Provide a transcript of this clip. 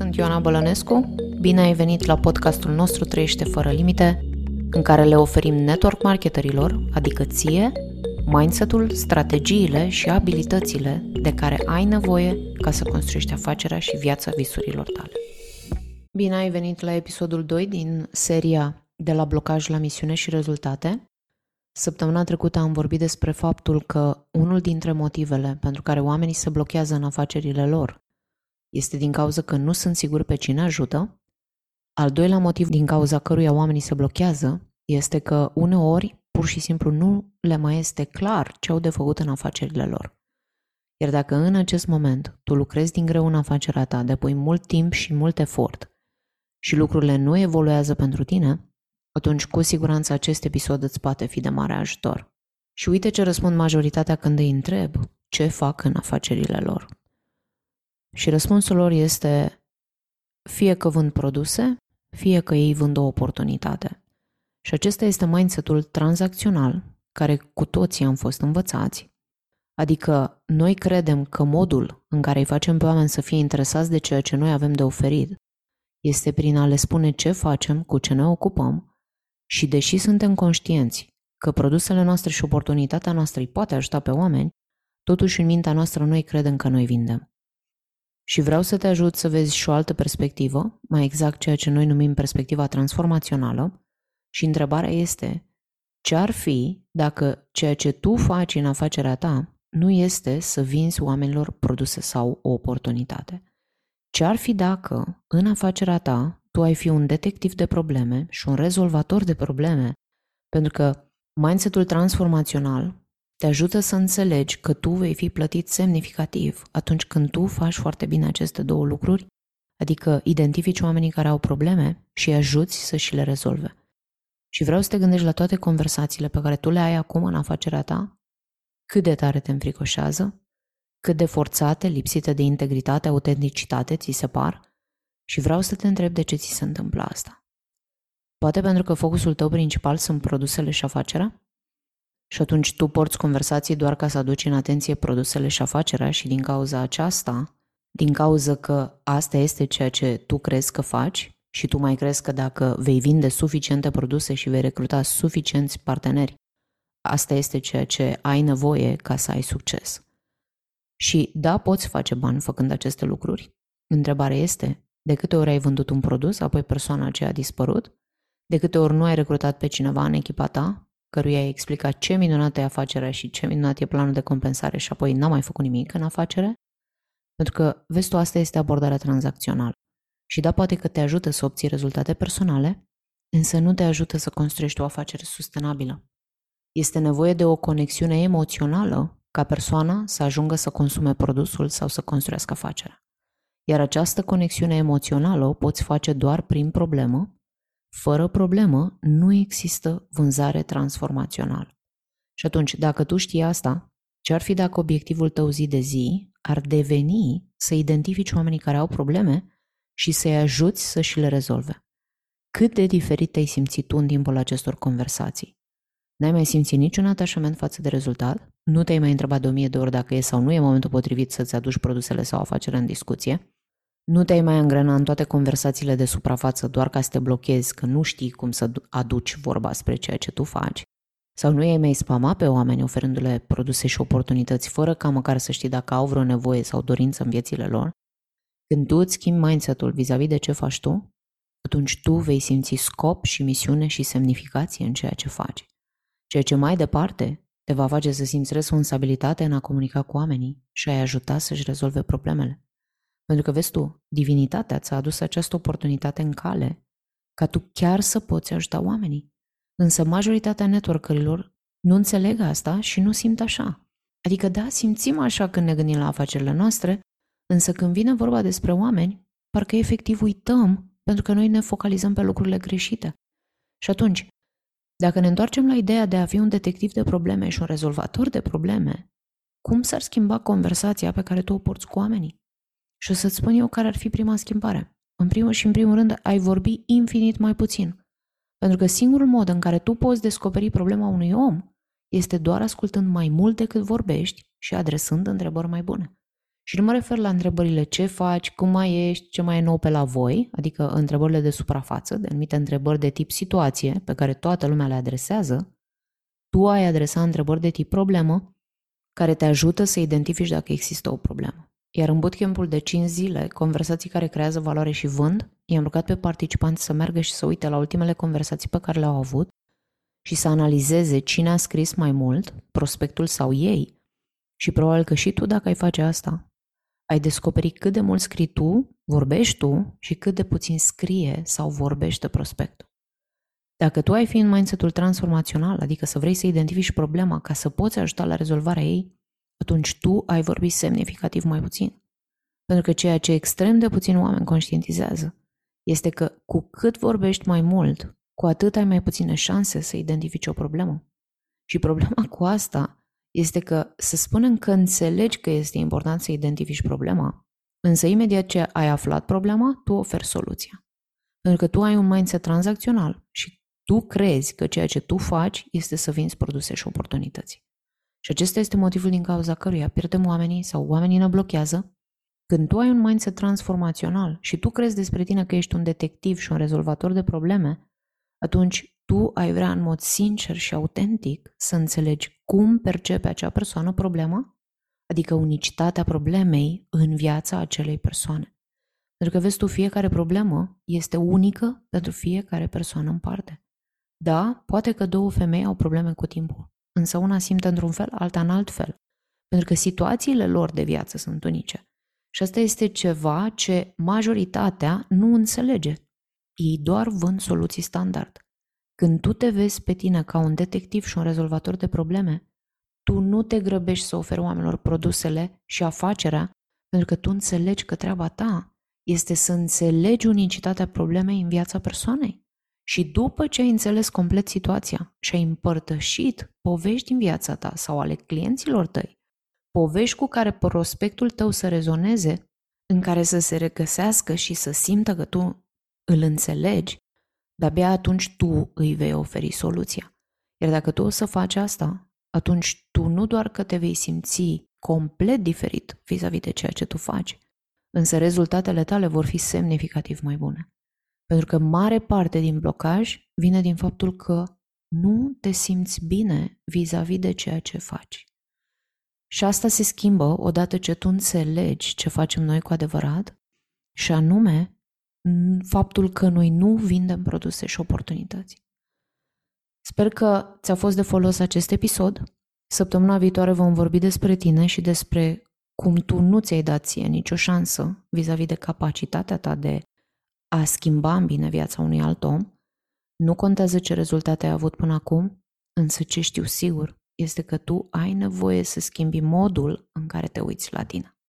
Sunt Ioana Bălănescu. Bine ai venit la podcastul nostru Trăiește fără limite, în care le oferim network marketerilor, adică ție, mindset-ul, strategiile și abilitățile de care ai nevoie ca să construiești afacerea și viața visurilor tale. Bine ai venit la episodul 2 din seria De la blocaj la misiune și rezultate. Săptămâna trecută am vorbit despre faptul că unul dintre motivele pentru care oamenii se blochează în afacerile lor este din cauza că nu sunt siguri pe cine ajută. Al doilea motiv din cauza căruia oamenii se blochează este că uneori pur și simplu nu le mai este clar ce au de făcut în afacerile lor. Iar dacă în acest moment tu lucrezi din greu în afacerea ta, depui mult timp și mult efort și lucrurile nu evoluează pentru tine, atunci cu siguranță acest episod îți poate fi de mare ajutor. Și uite ce răspund majoritatea când îi întreb ce fac în afacerile lor. Și răspunsul lor este fie că vând produse, fie că ei vând o oportunitate. Și acesta este mindsetul tranzacțional care cu toții am fost învățați. Adică noi credem că modul în care îi facem pe oameni să fie interesați de ceea ce noi avem de oferit este prin a le spune ce facem, cu ce ne ocupăm și deși suntem conștienți că produsele noastre și oportunitatea noastră îi poate ajuta pe oameni, totuși în mintea noastră noi credem că noi vindem. Și vreau să te ajut să vezi și o altă perspectivă, mai exact ceea ce noi numim perspectiva transformațională. Și întrebarea este, ce ar fi dacă ceea ce tu faci în afacerea ta nu este să vinzi oamenilor produse sau o oportunitate? Ce ar fi dacă în afacerea ta tu ai fi un detectiv de probleme și un rezolvator de probleme? Pentru că mindsetul transformațional te ajută să înțelegi că tu vei fi plătit semnificativ atunci când tu faci foarte bine aceste două lucruri, adică identifici oamenii care au probleme și îi ajuți să și le rezolve. Și vreau să te gândești la toate conversațiile pe care tu le ai acum în afacerea ta, cât de tare te înfricoșează, cât de forțate, lipsite de integritate, autenticitate ți se par și vreau să te întreb de ce ți se întâmplă asta. Poate pentru că focusul tău principal sunt produsele și afacerea? Și atunci tu porți conversații doar ca să aduci în atenție produsele și afacerea și din cauza aceasta, din cauza că asta este ceea ce tu crezi că faci și tu mai crezi că dacă vei vinde suficiente produse și vei recruta suficienți parteneri, asta este ceea ce ai nevoie ca să ai succes. Și da, poți face bani făcând aceste lucruri. Întrebarea este, de câte ori ai vândut un produs, apoi persoana aceea a dispărut? De câte ori nu ai recrutat pe cineva în echipa ta căruia ai explicat ce minunată e afacerea și ce minunat e planul de compensare și apoi n-a mai făcut nimic în afacere? Pentru că, vezi tu, asta este abordarea tranzacțională. Și da, poate că te ajută să obții rezultate personale, însă nu te ajută să construiești o afacere sustenabilă. Este nevoie de o conexiune emoțională ca persoana să ajungă să consume produsul sau să construiască afacerea. Iar această conexiune emoțională o poți face doar prin problemă fără problemă, nu există vânzare transformațională. Și atunci, dacă tu știi asta, ce ar fi dacă obiectivul tău zi de zi ar deveni să identifici oamenii care au probleme și să-i ajuți să și le rezolve? Cât de diferit te-ai simțit tu în timpul acestor conversații? N-ai mai simțit niciun atașament față de rezultat? Nu te-ai mai întrebat de o mie de ori dacă e sau nu e momentul potrivit să-ți aduci produsele sau afacerea în discuție? Nu te-ai mai angrena în toate conversațiile de suprafață doar ca să te blochezi că nu știi cum să aduci vorba spre ceea ce tu faci. Sau nu ai mai spama pe oameni oferându-le produse și oportunități fără ca măcar să știi dacă au vreo nevoie sau dorință în viețile lor. Când tu îți schimbi mindset-ul vis-a-vis de ce faci tu, atunci tu vei simți scop și misiune și semnificație în ceea ce faci. Ceea ce mai departe te va face să simți responsabilitate în a comunica cu oamenii și a-i ajuta să-și rezolve problemele. Pentru că, vezi tu, divinitatea ți-a adus această oportunitate în cale ca tu chiar să poți ajuta oamenii. Însă majoritatea networkerilor nu înțeleg asta și nu simt așa. Adică da, simțim așa când ne gândim la afacerile noastre, însă când vine vorba despre oameni, parcă efectiv uităm pentru că noi ne focalizăm pe lucrurile greșite. Și atunci, dacă ne întoarcem la ideea de a fi un detectiv de probleme și un rezolvator de probleme, cum s-ar schimba conversația pe care tu o porți cu oamenii? Și o să-ți spun eu care ar fi prima schimbare. În primul și în primul rând, ai vorbi infinit mai puțin. Pentru că singurul mod în care tu poți descoperi problema unui om este doar ascultând mai mult decât vorbești și adresând întrebări mai bune. Și nu mă refer la întrebările ce faci, cum mai ești, ce mai e nou pe la voi, adică întrebările de suprafață, de anumite întrebări de tip situație, pe care toată lumea le adresează. Tu ai adresa întrebări de tip problemă, care te ajută să identifici dacă există o problemă. Iar în bootcamp-ul de 5 zile, conversații care creează valoare și vând, i-am rugat pe participanți să meargă și să uite la ultimele conversații pe care le-au avut și să analizeze cine a scris mai mult, prospectul sau ei. Și probabil că și tu, dacă ai face asta, ai descoperi cât de mult scrii tu, vorbești tu și cât de puțin scrie sau vorbește prospectul. Dacă tu ai fi în mindset-ul transformațional, adică să vrei să identifici problema ca să poți ajuta la rezolvarea ei, atunci tu ai vorbit semnificativ mai puțin. Pentru că ceea ce extrem de puțin oameni conștientizează este că cu cât vorbești mai mult, cu atât ai mai puține șanse să identifici o problemă. Și problema cu asta este că să spunem că înțelegi că este important să identifici problema, însă imediat ce ai aflat problema, tu oferi soluția. Pentru că tu ai un mindset tranzacțional și tu crezi că ceea ce tu faci este să vinzi produse și oportunități. Și acesta este motivul din cauza căruia pierdem oamenii sau oamenii ne blochează. Când tu ai un mindset transformațional și tu crezi despre tine că ești un detectiv și un rezolvator de probleme, atunci tu ai vrea în mod sincer și autentic să înțelegi cum percepe acea persoană problema, adică unicitatea problemei în viața acelei persoane. Pentru că vezi tu, fiecare problemă este unică pentru fiecare persoană în parte. Da, poate că două femei au probleme cu timpul, însă una simte într-un fel, alta în alt fel, pentru că situațiile lor de viață sunt unice. Și asta este ceva ce majoritatea nu înțelege. Ei doar vând soluții standard. Când tu te vezi pe tine ca un detectiv și un rezolvator de probleme, tu nu te grăbești să oferi oamenilor produsele și afacerea, pentru că tu înțelegi că treaba ta este să înțelegi unicitatea problemei în viața persoanei. Și după ce ai înțeles complet situația și ai împărtășit povești în viața ta sau ale clienților tăi, povești cu care prospectul tău să rezoneze, în care să se regăsească și să simtă că tu îl înțelegi, de-abia atunci tu îi vei oferi soluția. Iar dacă tu o să faci asta, atunci tu nu doar că te vei simți complet diferit vis-a-vis de ceea ce tu faci, însă rezultatele tale vor fi semnificativ mai bune. Pentru că mare parte din blocaj vine din faptul că nu te simți bine vis-a-vis de ceea ce faci. Și asta se schimbă odată ce tu înțelegi ce facem noi cu adevărat și anume faptul că noi nu vindem produse și oportunități. Sper că ți-a fost de folos acest episod. Săptămâna viitoare vom vorbi despre tine și despre cum tu nu ți-ai dat ție nicio șansă vis-a-vis de capacitatea ta de a schimba în bine viața unui alt om. Nu contează ce rezultate ai avut până acum, însă ce știu sigur este că tu ai nevoie să schimbi modul în care te uiți la tine.